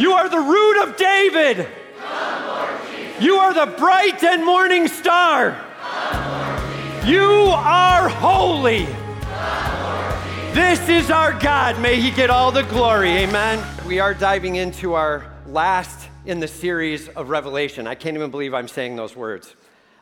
You are the root of David. You are the bright and morning star. You are holy. This is our God. May He get all the glory. Amen. We are diving into our last in the series of Revelation. I can't even believe I'm saying those words.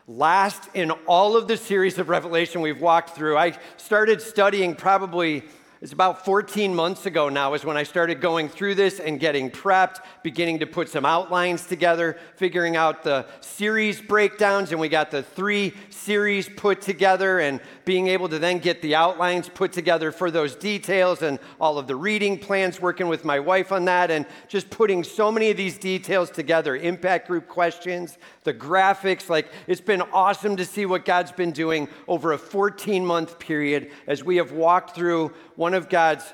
Last in all of the series of Revelation we've walked through. I started studying probably it's about 14 months ago now, is when I started going through this and getting prepped, beginning to put some outlines together, figuring out the series breakdowns, and we got the three series put together, and being able to then get the outlines put together for those details, and all of the reading plans, working with my wife on that, and just putting so many of these details together impact group questions, the graphics. Like, it's been awesome to see what God's been doing over a 14 month period as we have walked through one of God's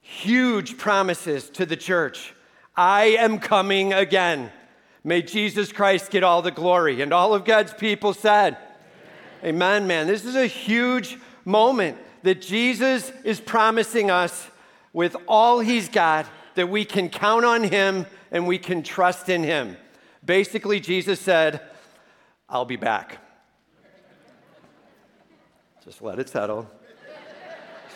huge promises to the church I am coming again. May Jesus Christ get all the glory. And all of God's people said, Amen, man. This is a huge moment that Jesus is promising us with all he's got that we can count on him and we can trust in him. Basically, Jesus said, I'll be back. Just let it settle.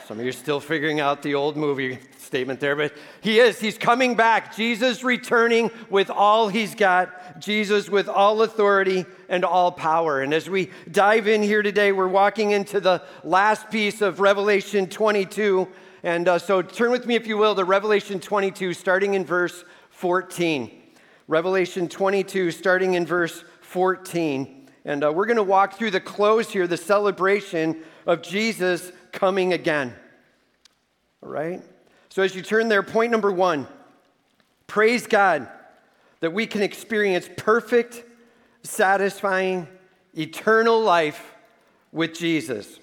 Some of you are still figuring out the old movie statement there, but he is. He's coming back. Jesus returning with all he's got. Jesus with all authority and all power. And as we dive in here today, we're walking into the last piece of Revelation 22. And uh, so turn with me, if you will, to Revelation 22, starting in verse 14. Revelation 22, starting in verse 14. And uh, we're going to walk through the close here, the celebration of Jesus coming again. All right? So as you turn there, point number one praise God that we can experience perfect, satisfying, eternal life with Jesus.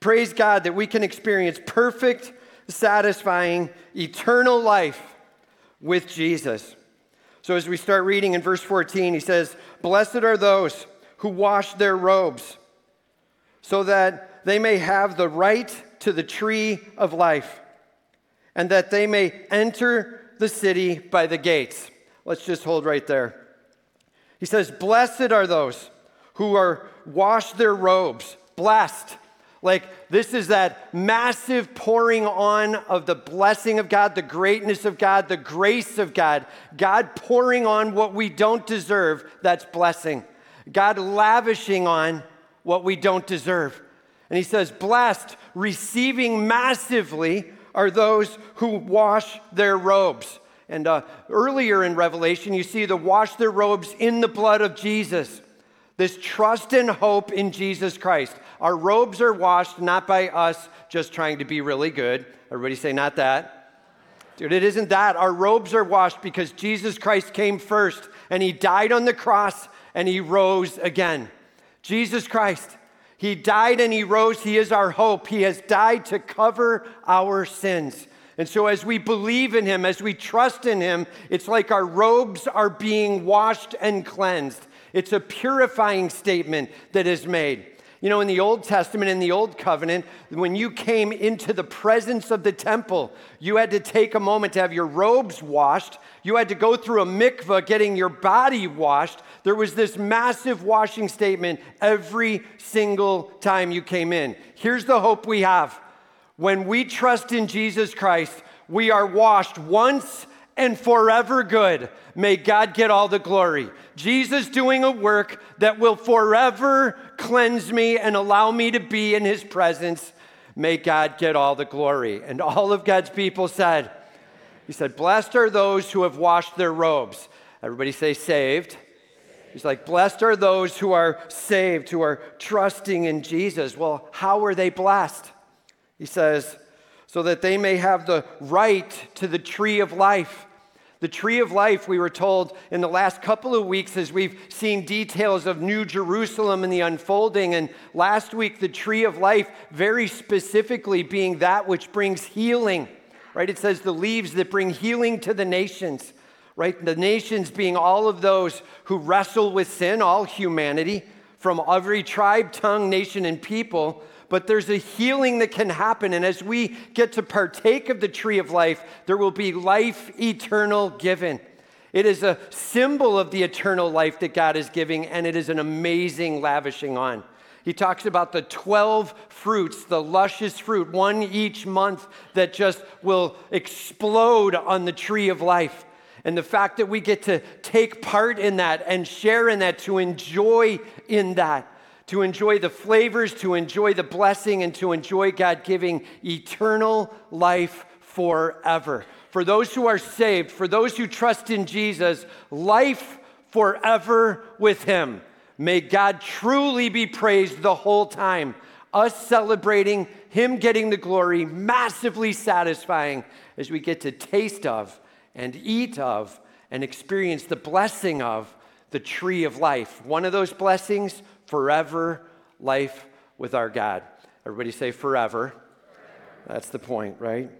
Praise God that we can experience perfect, satisfying, eternal life with Jesus. So, as we start reading in verse 14, he says, Blessed are those who wash their robes, so that they may have the right to the tree of life, and that they may enter the city by the gates. Let's just hold right there. He says, Blessed are those who are washed their robes. Blessed. Like, this is that massive pouring on of the blessing of God, the greatness of God, the grace of God. God pouring on what we don't deserve, that's blessing. God lavishing on what we don't deserve. And he says, Blessed, receiving massively, are those who wash their robes. And uh, earlier in Revelation, you see the wash their robes in the blood of Jesus. This trust and hope in Jesus Christ. Our robes are washed not by us just trying to be really good. Everybody say, not that. Dude, it isn't that. Our robes are washed because Jesus Christ came first and he died on the cross and he rose again. Jesus Christ, he died and he rose. He is our hope. He has died to cover our sins. And so, as we believe in him, as we trust in him, it's like our robes are being washed and cleansed. It's a purifying statement that is made. You know, in the Old Testament, in the Old Covenant, when you came into the presence of the temple, you had to take a moment to have your robes washed. You had to go through a mikvah getting your body washed. There was this massive washing statement every single time you came in. Here's the hope we have when we trust in Jesus Christ, we are washed once and forever good. May God get all the glory. Jesus doing a work that will forever cleanse me and allow me to be in his presence. May God get all the glory. And all of God's people said, He said, Blessed are those who have washed their robes. Everybody say, saved. He's like, Blessed are those who are saved, who are trusting in Jesus. Well, how are they blessed? He says, so that they may have the right to the tree of life. The tree of life, we were told in the last couple of weeks as we've seen details of New Jerusalem and the unfolding. And last week, the tree of life, very specifically being that which brings healing, right? It says the leaves that bring healing to the nations, right? The nations being all of those who wrestle with sin, all humanity, from every tribe, tongue, nation, and people. but there's a healing that can happen. And as we get to partake of the tree of life, there will be life eternal given. It is a symbol of the eternal life that God is giving, and it is an amazing lavishing on. He talks about the 12 fruits, the luscious fruit, one each month that just will explode on the tree of life. And the fact that we get to take part in that and share in that, to enjoy in that, to enjoy the flavors, to enjoy the blessing, and to enjoy God giving eternal life forever. For those who are saved, for those who trust in Jesus, life forever with Him. May God truly be praised the whole time. Us celebrating, Him getting the glory, massively satisfying as we get to taste of and eat of and experience the blessing of the tree of life. One of those blessings, forever life with our God. Everybody say forever. That's the point, right?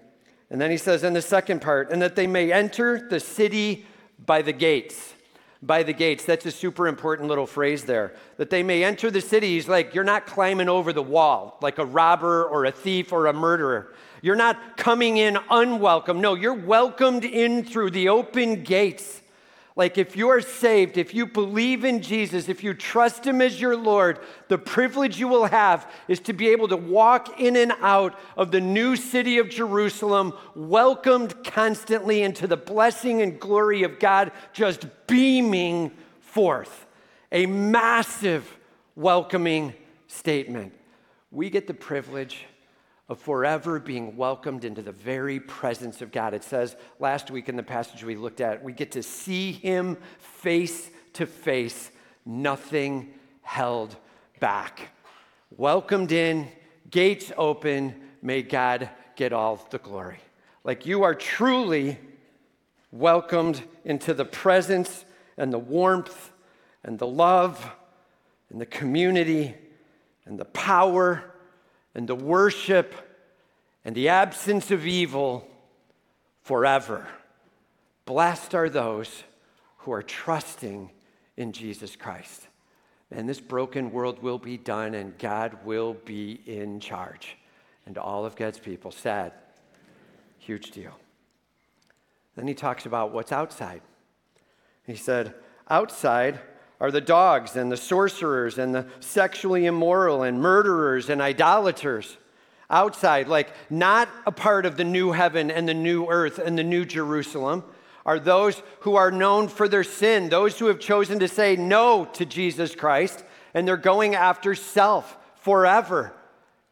And then he says in the second part, and that they may enter the city by the gates by the gates. That's a super important little phrase there. That they may enter the city. He's like, you're not climbing over the wall like a robber or a thief or a murderer. You're not coming in unwelcome. No, you're welcomed in through the open gates. Like, if you are saved, if you believe in Jesus, if you trust Him as your Lord, the privilege you will have is to be able to walk in and out of the new city of Jerusalem, welcomed constantly into the blessing and glory of God, just beaming forth. A massive welcoming statement. We get the privilege of forever being welcomed into the very presence of God. It says last week in the passage we looked at, we get to see Him face to face, nothing held back. Welcomed in, gates open, may God get all the glory. Like you are truly welcomed into the presence and the warmth and the love and the community and the power and the worship and the absence of evil forever. Blessed are those who are trusting in Jesus Christ. And this broken world will be done, and God will be in charge. And all of God's people said, huge deal. Then he talks about what's outside. He said, Outside are the dogs and the sorcerers and the sexually immoral and murderers and idolaters. Outside, like not a part of the new heaven and the new earth and the new Jerusalem, are those who are known for their sin, those who have chosen to say no to Jesus Christ, and they're going after self forever.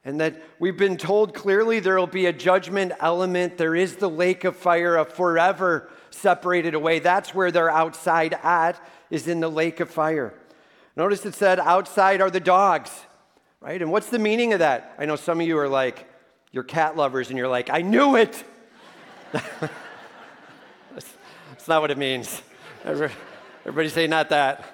And that we've been told clearly there will be a judgment element. There is the lake of fire, a forever separated away. That's where they're outside at is in the lake of fire. Notice it said, outside are the dogs, right? And what's the meaning of that? I know some of you are like, you're cat lovers, and you're like, I knew it. that's, that's not what it means. Everybody say, not that.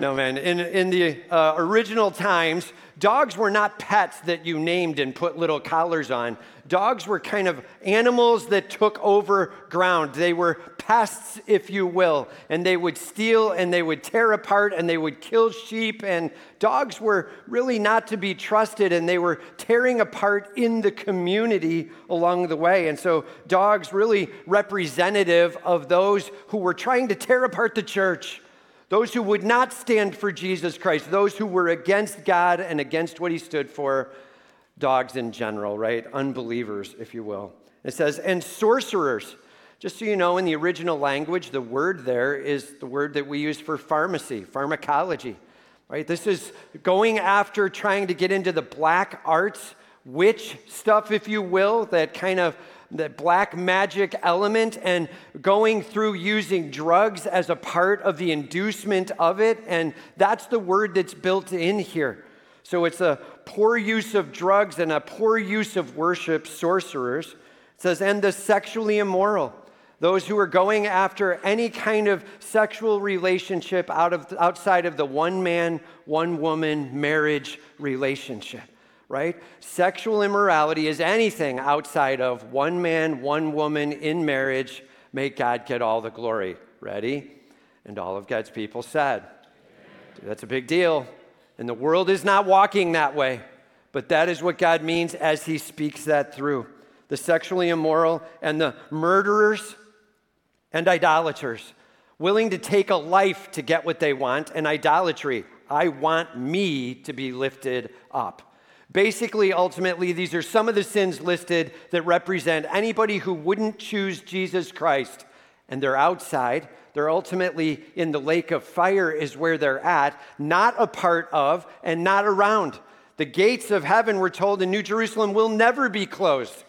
No, man. In, in the uh, original times, dogs were not pets that you named and put little collars on. Dogs were kind of animals that took over ground. They were pests, if you will, and they would steal and they would tear apart and they would kill sheep. And dogs were really not to be trusted and they were tearing apart in the community along the way. And so, dogs really representative of those who were trying to tear apart the church those who would not stand for Jesus Christ, those who were against God and against what he stood for, dogs in general, right? Unbelievers, if you will. It says, and sorcerers. Just so you know, in the original language, the word there is the word that we use for pharmacy, pharmacology, right? This is going after trying to get into the black arts, witch stuff, if you will, that kind of the black magic element and going through using drugs as a part of the inducement of it. And that's the word that's built in here. So it's a poor use of drugs and a poor use of worship, sorcerers. It says, and the sexually immoral. Those who are going after any kind of sexual relationship out of, outside of the one man, one woman marriage relationship right? Sexual immorality is anything outside of one man, one woman in marriage. May God get all the glory. Ready? And all of God's people said, Dude, That's a big deal. And the world is not walking that way. But that is what God means as He speaks that through. The sexually immoral and the murderers and idolaters, willing to take a life to get what they want, and idolatry. I want me to be lifted up. Basically, ultimately, these are some of the sins listed that represent anybody who wouldn't choose Jesus Christ. And they're outside. They're ultimately in the lake of fire, is where they're at, not a part of and not around. The gates of heaven, we're told in New Jerusalem, will never be closed.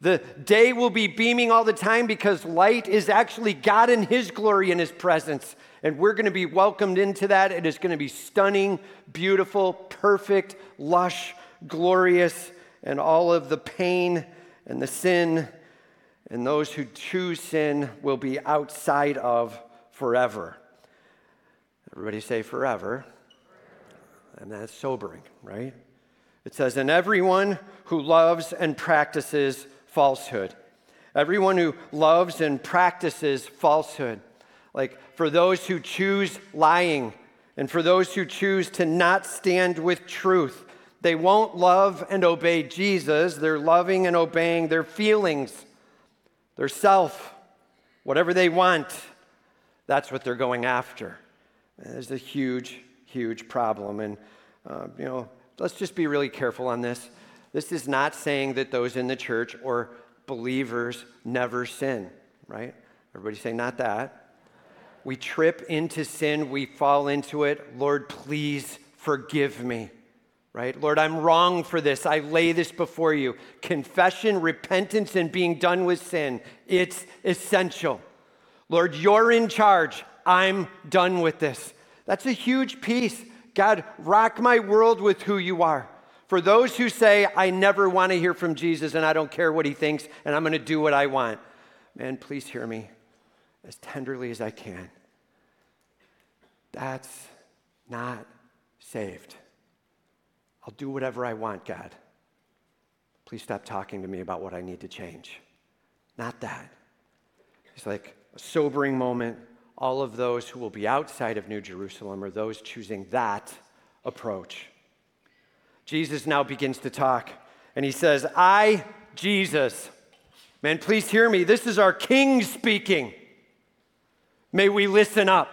The day will be beaming all the time because light is actually God in His glory and His presence. And we're going to be welcomed into that. It is going to be stunning, beautiful, perfect, lush, glorious, and all of the pain and the sin and those who choose sin will be outside of forever. Everybody say forever. And that's sobering, right? It says, And everyone who loves and practices falsehood. Everyone who loves and practices falsehood. Like for those who choose lying and for those who choose to not stand with truth, they won't love and obey Jesus. They're loving and obeying their feelings, their self, whatever they want. That's what they're going after. There's a huge, huge problem. And, uh, you know, let's just be really careful on this. This is not saying that those in the church or believers never sin, right? Everybody say, not that. We trip into sin, we fall into it. Lord, please forgive me right? Lord, I'm wrong for this. I lay this before you. Confession, repentance, and being done with sin, it's essential. Lord, you're in charge. I'm done with this. That's a huge piece. God, rock my world with who you are. For those who say, I never want to hear from Jesus and I don't care what he thinks and I'm going to do what I want, man, please hear me as tenderly as I can. That's not saved. I'll do whatever I want, God. Please stop talking to me about what I need to change. Not that. It's like a sobering moment. All of those who will be outside of New Jerusalem are those choosing that approach. Jesus now begins to talk, and he says, I, Jesus, man, please hear me. This is our King speaking. May we listen up.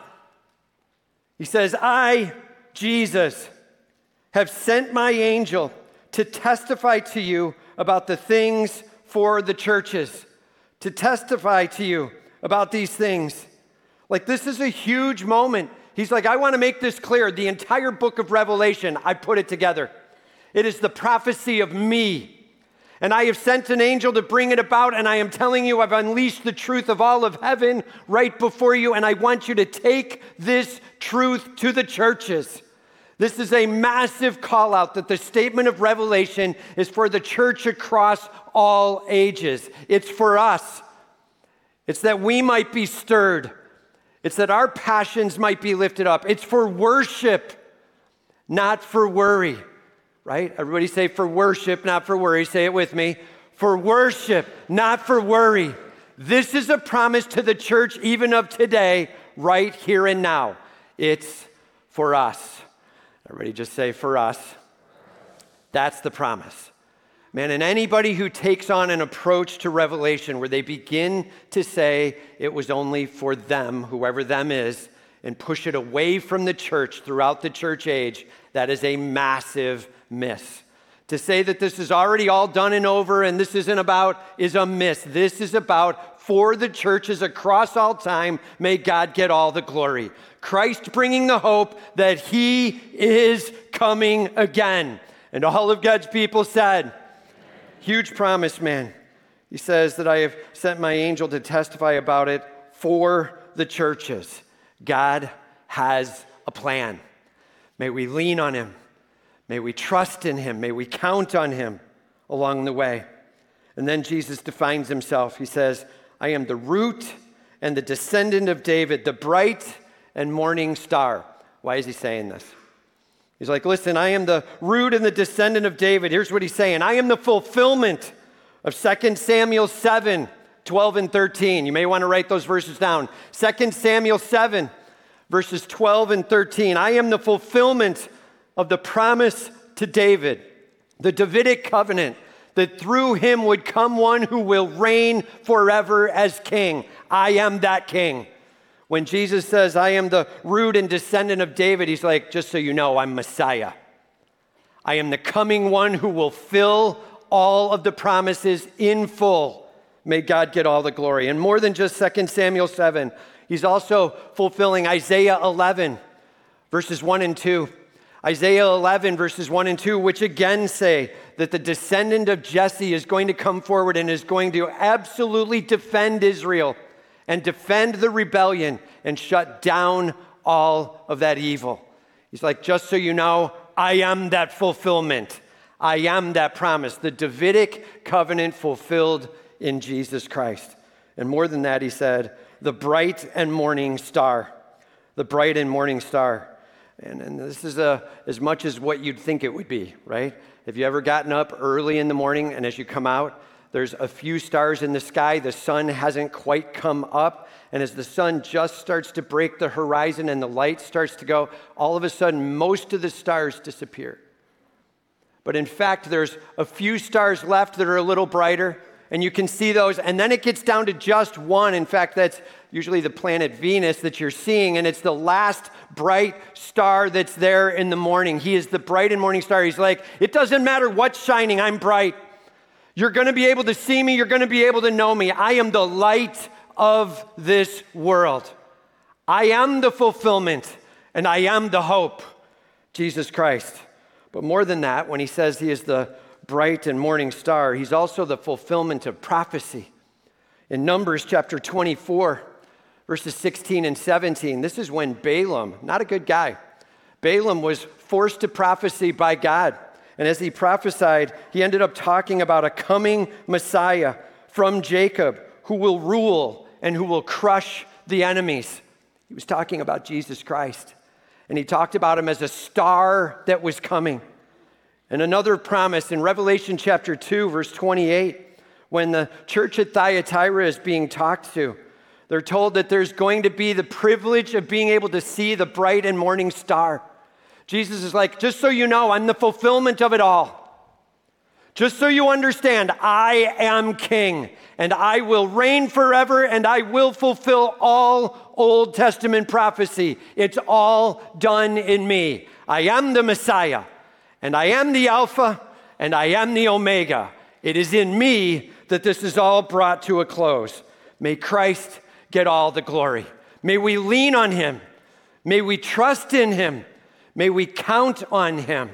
He says, I, Jesus, have sent my angel to testify to you about the things for the churches, to testify to you about these things. Like, this is a huge moment. He's like, I want to make this clear. The entire book of Revelation, I put it together. It is the prophecy of me. And I have sent an angel to bring it about, and I am telling you, I've unleashed the truth of all of heaven right before you, and I want you to take this truth to the churches. This is a massive call out that the statement of Revelation is for the church across all ages. It's for us. It's that we might be stirred. It's that our passions might be lifted up. It's for worship, not for worry, right? Everybody say for worship, not for worry. Say it with me. For worship, not for worry. This is a promise to the church, even of today, right here and now. It's for us. Everybody just say, for us. That's the promise. Man, and anybody who takes on an approach to revelation where they begin to say it was only for them, whoever them is, and push it away from the church throughout the church age, that is a massive miss. To say that this is already all done and over and this isn't about is a miss. This is about for the churches across all time. May God get all the glory. Christ bringing the hope that he is coming again. And all of God's people said, Huge promise, man. He says that I have sent my angel to testify about it for the churches. God has a plan. May we lean on him. May we trust in him. May we count on him along the way. And then Jesus defines himself. He says, I am the root and the descendant of David, the bright and morning star. Why is he saying this? He's like, listen, I am the root and the descendant of David. Here's what he's saying I am the fulfillment of 2 Samuel 7, 12 and 13. You may want to write those verses down. 2 Samuel 7, verses 12 and 13. I am the fulfillment of the promise to David. The Davidic covenant that through him would come one who will reign forever as king. I am that king. When Jesus says, I am the root and descendant of David, he's like, just so you know, I'm Messiah. I am the coming one who will fill all of the promises in full. May God get all the glory. And more than just 2 Samuel 7, he's also fulfilling Isaiah 11, verses 1 and 2. Isaiah 11, verses 1 and 2, which again say that the descendant of Jesse is going to come forward and is going to absolutely defend Israel and defend the rebellion and shut down all of that evil. He's like, just so you know, I am that fulfillment. I am that promise. The Davidic covenant fulfilled in Jesus Christ. And more than that, he said, the bright and morning star. The bright and morning star. And, and this is a, as much as what you'd think it would be, right? Have you ever gotten up early in the morning and as you come out, there's a few stars in the sky, the sun hasn't quite come up, and as the sun just starts to break the horizon and the light starts to go, all of a sudden most of the stars disappear. But in fact, there's a few stars left that are a little brighter, and you can see those. And then it gets down to just one. In fact, that's usually the planet Venus that you're seeing, and it's the last bright star that's there in the morning. He is the bright and morning star. He's like, it doesn't matter what's shining, I'm bright. You're going to be able to see me, you're going to be able to know me. I am the light of this world. I am the fulfillment, and I am the hope, Jesus Christ. But more than that, when he says he is the bright and morning star. He's also the fulfillment of prophecy. In Numbers chapter 24, verses 16 and 17, this is when Balaam, not a good guy, Balaam was forced to prophecy by God. And as he prophesied, he ended up talking about a coming Messiah from Jacob who will rule and who will crush the enemies. He was talking about Jesus Christ. And he talked about him as a star that was coming. And another promise in Revelation chapter 2, verse 28, when the church at Thyatira is being talked to, they're told that there's going to be the privilege of being able to see the bright and morning star. Jesus is like, just so you know, I'm the fulfillment of it all. Just so you understand, I am king and I will reign forever and I will fulfill all Old Testament prophecy. It's all done in me. I am the Messiah and I am the Alpha and I am the Omega. It is in me that this is all brought to a close. May Christ get all the glory. May we lean on him. May we trust in him. May we count on him.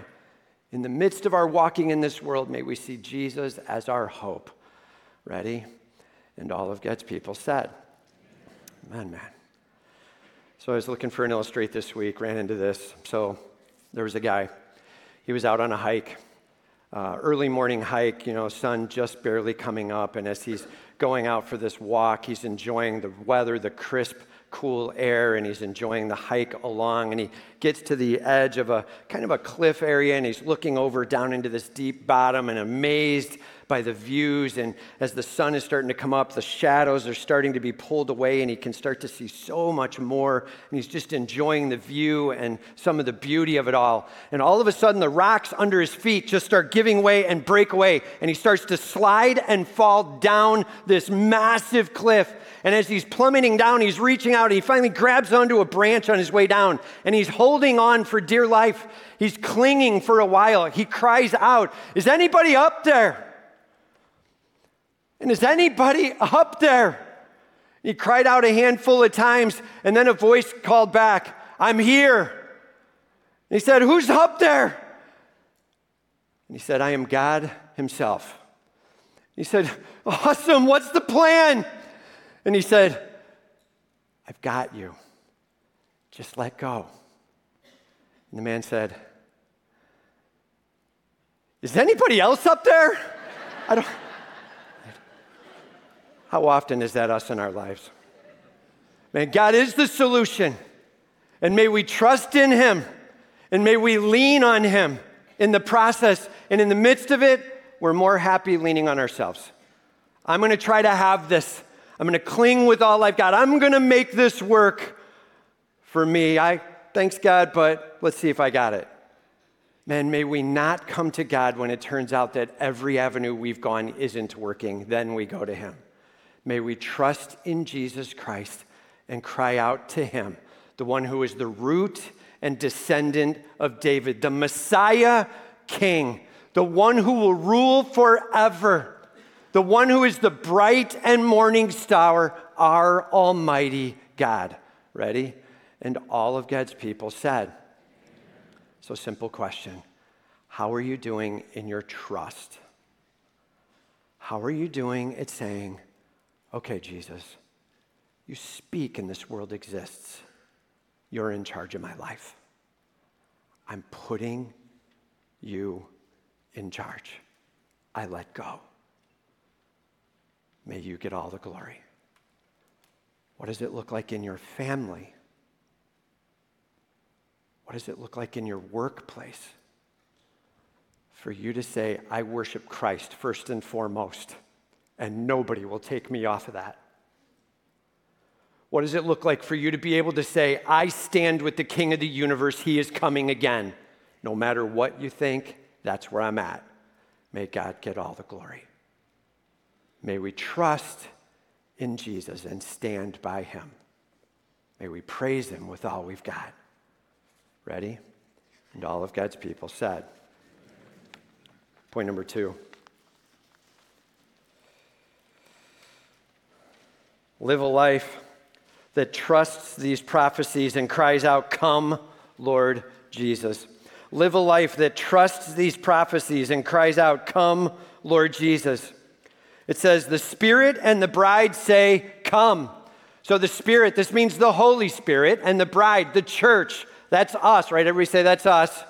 In the midst of our walking in this world, may we see Jesus as our hope. Ready? And all of God's people said, Amen, man. So I was looking for an illustrate this week, ran into this. So there was a guy he was out on a hike, uh, early morning hike, you know, sun just barely coming up. And as he's going out for this walk, he's enjoying the weather, the crisp, cool air, and he's enjoying the hike along. And he gets to the edge of a kind of a cliff area, and he's looking over down into this deep bottom and amazed by the views. And as the sun is starting to come up, the shadows are starting to be pulled away, and he can start to see so much more. And he's just enjoying the view and some of the beauty of it all. And all of a sudden, the rocks under his feet just start giving way and break away. And he starts to slide and fall down this massive cliff. And as he's plummeting down, he's reaching out. He finally grabs onto a branch on his way down, and he's holding on for dear life. He's clinging for a while. He cries out, Is anybody up there? And is anybody up there? He cried out a handful of times, and then a voice called back, I'm here. And he said, Who's up there? And he said, I am God Himself. He said, Awesome, what's the plan? And he said, I've got you. Just let go. And the man said, Is anybody else up there? I don't. How often is that us in our lives? Man, God is the solution. And may we trust in Him and may we lean on Him in the process. And in the midst of it, we're more happy leaning on ourselves. I'm going to try to have this. I'm going to cling with all I've got. I'm going to make this work for me. I thanks God, but let's see if I got it. Man, may we not come to God when it turns out that every avenue we've gone isn't working. Then we go to Him. May we trust in Jesus Christ and cry out to Him, the one who is the root and descendant of David, the Messiah King, the one who will rule forever, the one who is the bright and morning star, our Almighty God. Ready? And all of God's people said, so, simple question How are you doing in your trust? How are you doing at saying, okay, Jesus, you speak and this world exists. You're in charge of my life. I'm putting you in charge. I let go. May you get all the glory. What does it look like in your family? What does it look like in your workplace? For you to say, I worship Christ first and foremost, and nobody will take me off of that. What does it look like for you to be able to say, I stand with the King of the universe, He is coming again? No matter what you think, that's where I'm at. May God get all the glory. May we trust in Jesus and stand by Him. May we praise Him with all we've got. Ready? And all of God's people said. Point number two live a life that trusts these prophecies and cries out, Come, Lord Jesus. Live a life that trusts these prophecies and cries out, Come, Lord Jesus. It says, The Spirit and the bride say, Come. So the Spirit, this means the Holy Spirit, and the bride, the church, that's us, right? Everybody say, That's us.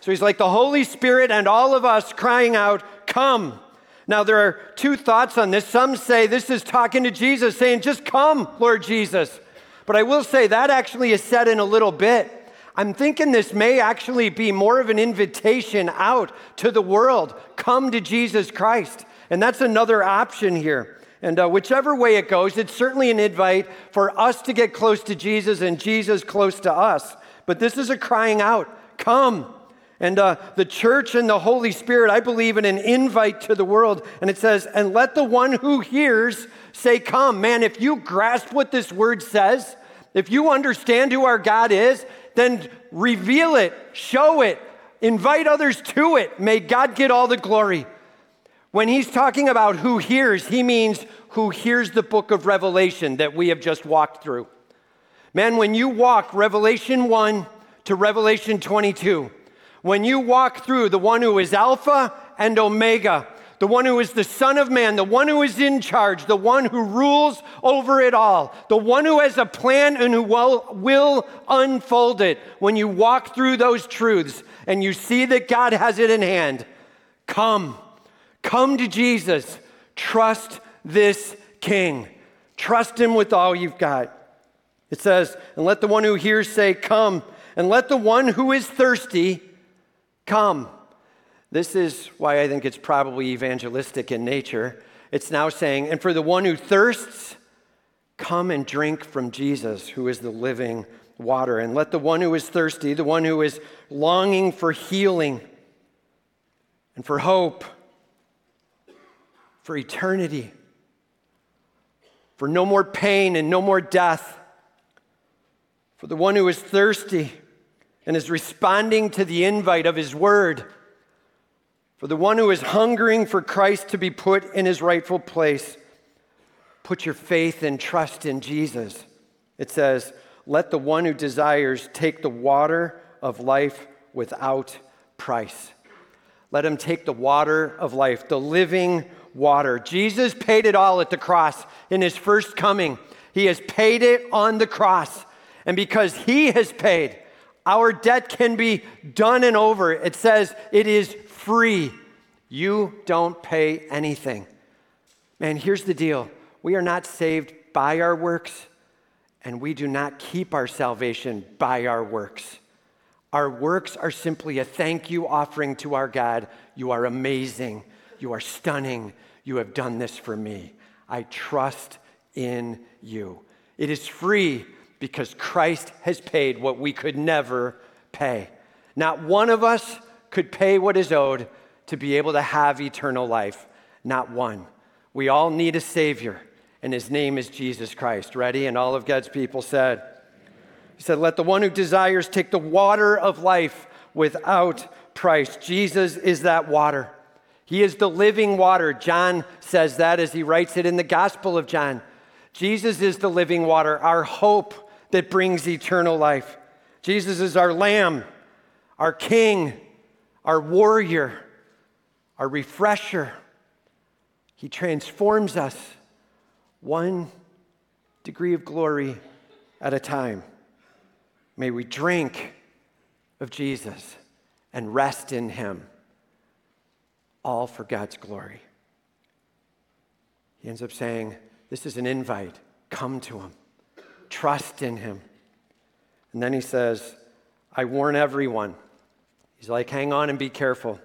So he's like the Holy Spirit and all of us crying out, Come. Now, there are two thoughts on this. Some say this is talking to Jesus, saying, Just come, Lord Jesus. But I will say that actually is said in a little bit. I'm thinking this may actually be more of an invitation out to the world come to Jesus Christ. And that's another option here. And uh, whichever way it goes, it's certainly an invite for us to get close to Jesus and Jesus close to us. But this is a crying out come. And uh, the church and the Holy Spirit, I believe in an invite to the world. And it says, and let the one who hears say, Come. Man, if you grasp what this word says, if you understand who our God is, then reveal it, show it, invite others to it. May God get all the glory. When he's talking about who hears, he means who hears the book of Revelation that we have just walked through. Man, when you walk Revelation 1 to Revelation 22, when you walk through the one who is Alpha and Omega, the one who is the Son of Man, the one who is in charge, the one who rules over it all, the one who has a plan and who will, will unfold it. When you walk through those truths and you see that God has it in hand, come, come to Jesus. Trust this King. Trust him with all you've got. It says, And let the one who hears say, Come, and let the one who is thirsty come. This is why I think it's probably evangelistic in nature. It's now saying, And for the one who thirsts, come and drink from Jesus, who is the living water. And let the one who is thirsty, the one who is longing for healing and for hope, for eternity, for no more pain and no more death, for the one who is thirsty and is responding to the invite of his word. For the one who is hungering for Christ to be put in his rightful place, put your faith and trust in Jesus. It says, Let the one who desires take the water of life without price. Let him take the water of life, the living water. Jesus paid it all at the cross in his first coming. He has paid it on the cross. And because he has paid, our debt can be done and over. It says it is free. You don't pay anything. Man, here's the deal we are not saved by our works, and we do not keep our salvation by our works. Our works are simply a thank you offering to our God. You are amazing. You are stunning. You have done this for me. I trust in you. It is free because Christ has paid what we could never pay. Not one of us could pay what is owed to be able to have eternal life. Not one. We all need a Savior, and His name is Jesus Christ. Ready? And all of God's people said, He said, Let the one who desires take the water of life without price. Jesus is that water. He is the living water. John says that as he writes it in the Gospel of John. Jesus is the living water, our hope that brings eternal life. Jesus is our lamb, our king, our warrior, our refresher. He transforms us one degree of glory at a time. May we drink of Jesus and rest in him, all for God's glory. He ends up saying, This is an invite. Come to him, trust in him. And then he says, I warn everyone. He's like, hang on and be careful.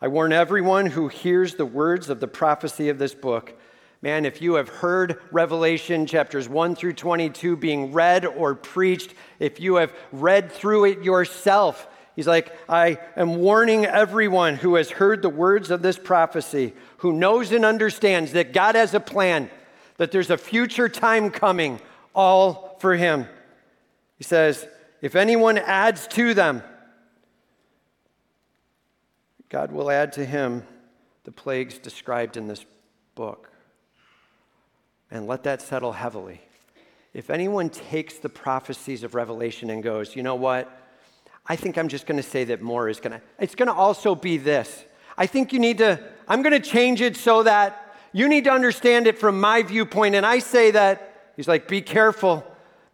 I warn everyone who hears the words of the prophecy of this book. Man, if you have heard Revelation chapters 1 through 22 being read or preached, if you have read through it yourself, he's like, I am warning everyone who has heard the words of this prophecy, who knows and understands that God has a plan, that there's a future time coming, all for him. He says, if anyone adds to them, God will add to him the plagues described in this book. And let that settle heavily. If anyone takes the prophecies of Revelation and goes, you know what? I think I'm just going to say that more is going to, it's going to also be this. I think you need to, I'm going to change it so that you need to understand it from my viewpoint. And I say that, he's like, be careful.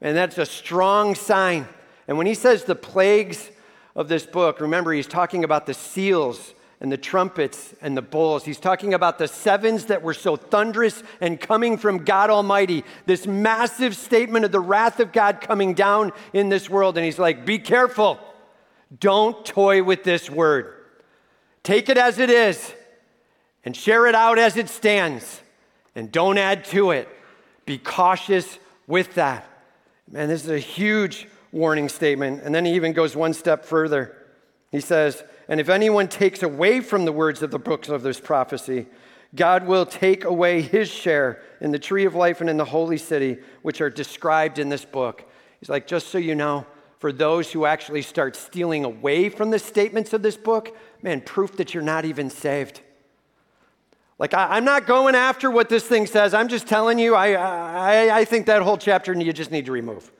And that's a strong sign. And when he says the plagues of this book, remember, he's talking about the seals and the trumpets and the bowls. He's talking about the sevens that were so thunderous and coming from God Almighty. This massive statement of the wrath of God coming down in this world. And he's like, be careful. Don't toy with this word. Take it as it is and share it out as it stands. And don't add to it. Be cautious with that. Man, this is a huge warning statement. And then he even goes one step further. He says, And if anyone takes away from the words of the books of this prophecy, God will take away his share in the tree of life and in the holy city, which are described in this book. He's like, just so you know, for those who actually start stealing away from the statements of this book, man, proof that you're not even saved. Like, I, am not going after what this thing says. I'm just telling you, I, I, I think that whole chapter you just need to remove.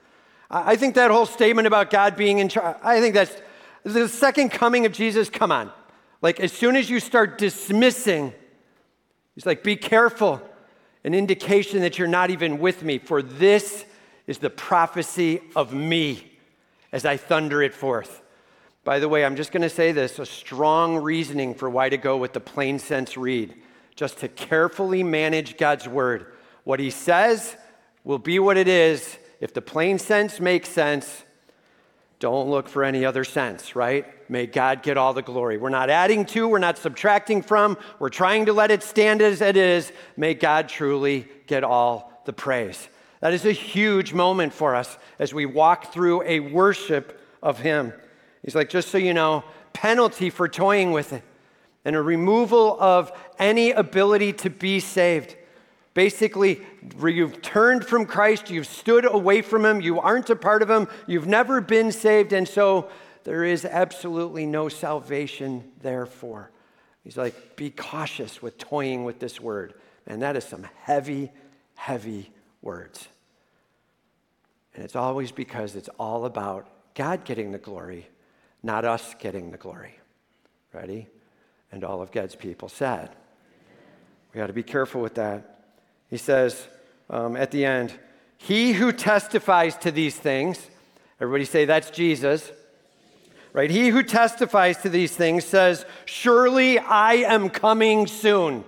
I, I think that whole statement about God being in charge, I think that's the second coming of Jesus. Come on. Like, as soon as you start dismissing, he's like, be careful. An indication that you're not even with me, for this is the prophecy of me as I thunder it forth. By the way, I'm just going to say this a strong reasoning for why to go with the plain sense read just to carefully manage God's word. What he says will be what it is. If the plain sense makes sense, don't look for any other sense, right? May God get all the glory. We're not adding to, we're not subtracting from, we're trying to let it stand as it is. May God truly get all the praise. That is a huge moment for us as we walk through a worship of Him. He's like, just so you know, penalty for toying with it and a removal of any ability to be saved. Basically, you've turned from Christ, you've stood away from Him, you aren't a part of Him, you've never been saved, and so there is absolutely no salvation therefore. He's like, be cautious with toying with this word. And that is some heavy, heavy words. And it's always because it's all about God getting the glory, not us getting the glory. Ready? And all of God's people said. We got to be careful with that. He says um, at the end, He who testifies to these things, everybody say that's Jesus, right? He who testifies to these things says, Surely I am coming soon.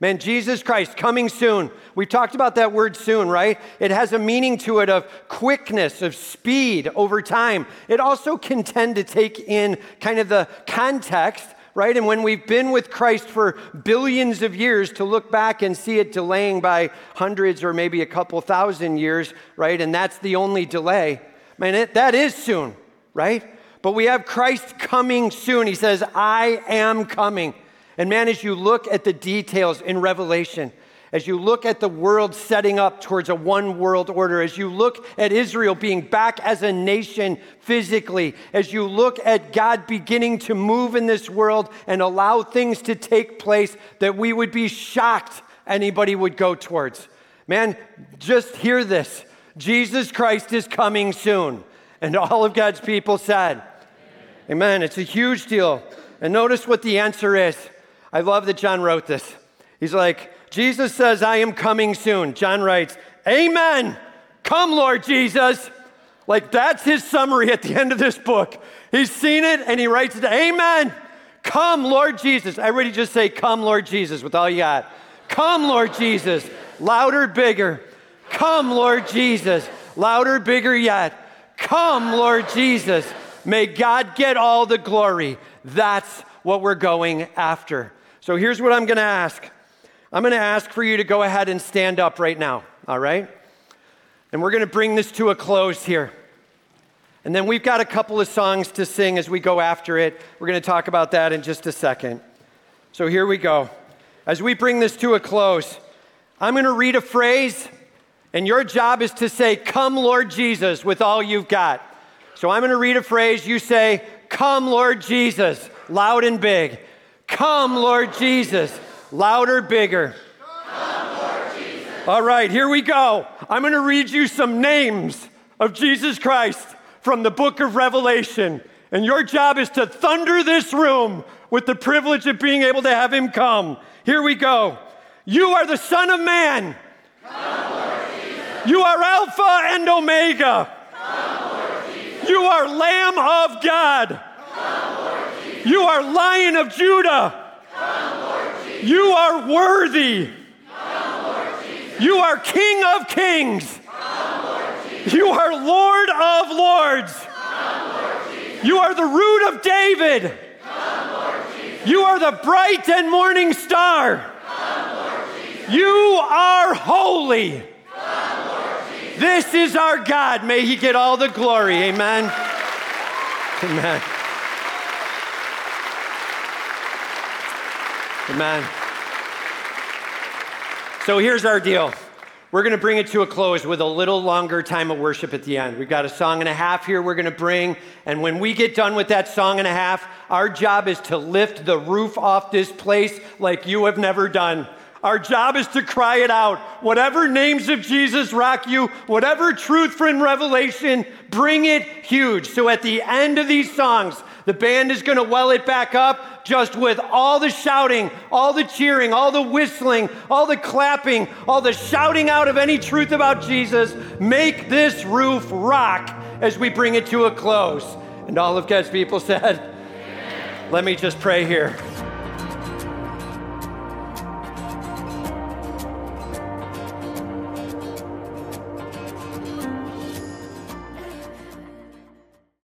Man, Jesus Christ coming soon. We talked about that word soon, right? It has a meaning to it of quickness, of speed over time. It also can tend to take in kind of the context right? And when we've been with Christ for billions of years, to look back and see it delaying by hundreds or maybe a couple thousand years, right? And that's the only delay. Man, it, that is soon, right? But we have Christ coming soon. He says, I am coming. And man, as you look at the details in Revelation, as you look at the world setting up towards a one world order, as you look at Israel being back as a nation physically, as you look at God beginning to move in this world and allow things to take place that we would be shocked anybody would go towards. Man, just hear this Jesus Christ is coming soon. And all of God's people said, Amen. Amen. It's a huge deal. And notice what the answer is. I love that John wrote this. He's like, Jesus says, I am coming soon. John writes, Amen. Come, Lord Jesus. Like that's his summary at the end of this book. He's seen it and he writes it, Amen. Come, Lord Jesus. Everybody just say, Come, Lord Jesus, with all you got. Come, Lord Jesus. Louder, bigger. Come, Lord Jesus. Louder, bigger yet. Come, Lord Jesus. May God get all the glory. That's what we're going after. So here's what I'm going to ask I'm going to ask for you to go ahead and stand up right now, all right? And we're going to bring this to a close here. And then we've got a couple of songs to sing as we go after it. We're going to talk about that in just a second. So here we go. As we bring this to a close, I'm going to read a phrase, and your job is to say, Come, Lord Jesus, with all you've got. So I'm going to read a phrase. You say, Come, Lord Jesus, loud and big. Come, Lord Jesus. Louder, bigger. All right, here we go. I'm going to read you some names of Jesus Christ from the book of Revelation. And your job is to thunder this room with the privilege of being able to have him come. Here we go. You are the Son of Man. you are Alpha and Omega. you are Lamb of God. you are Lion of Judah. You are worthy. you are King of kings. you are Lord of lords. you are the root of David. you are the bright and morning star. you are holy. this is our God. May He get all the glory. Amen. Amen. Amen. So here's our deal. We're going to bring it to a close with a little longer time of worship at the end. We've got a song and a half here we're going to bring. And when we get done with that song and a half, our job is to lift the roof off this place like you have never done. Our job is to cry it out. Whatever names of Jesus rock you, whatever truth from Revelation, bring it huge. So at the end of these songs, the band is going to well it back up just with all the shouting, all the cheering, all the whistling, all the clapping, all the shouting out of any truth about Jesus. Make this roof rock as we bring it to a close. And all of God's people said. Let me just pray here.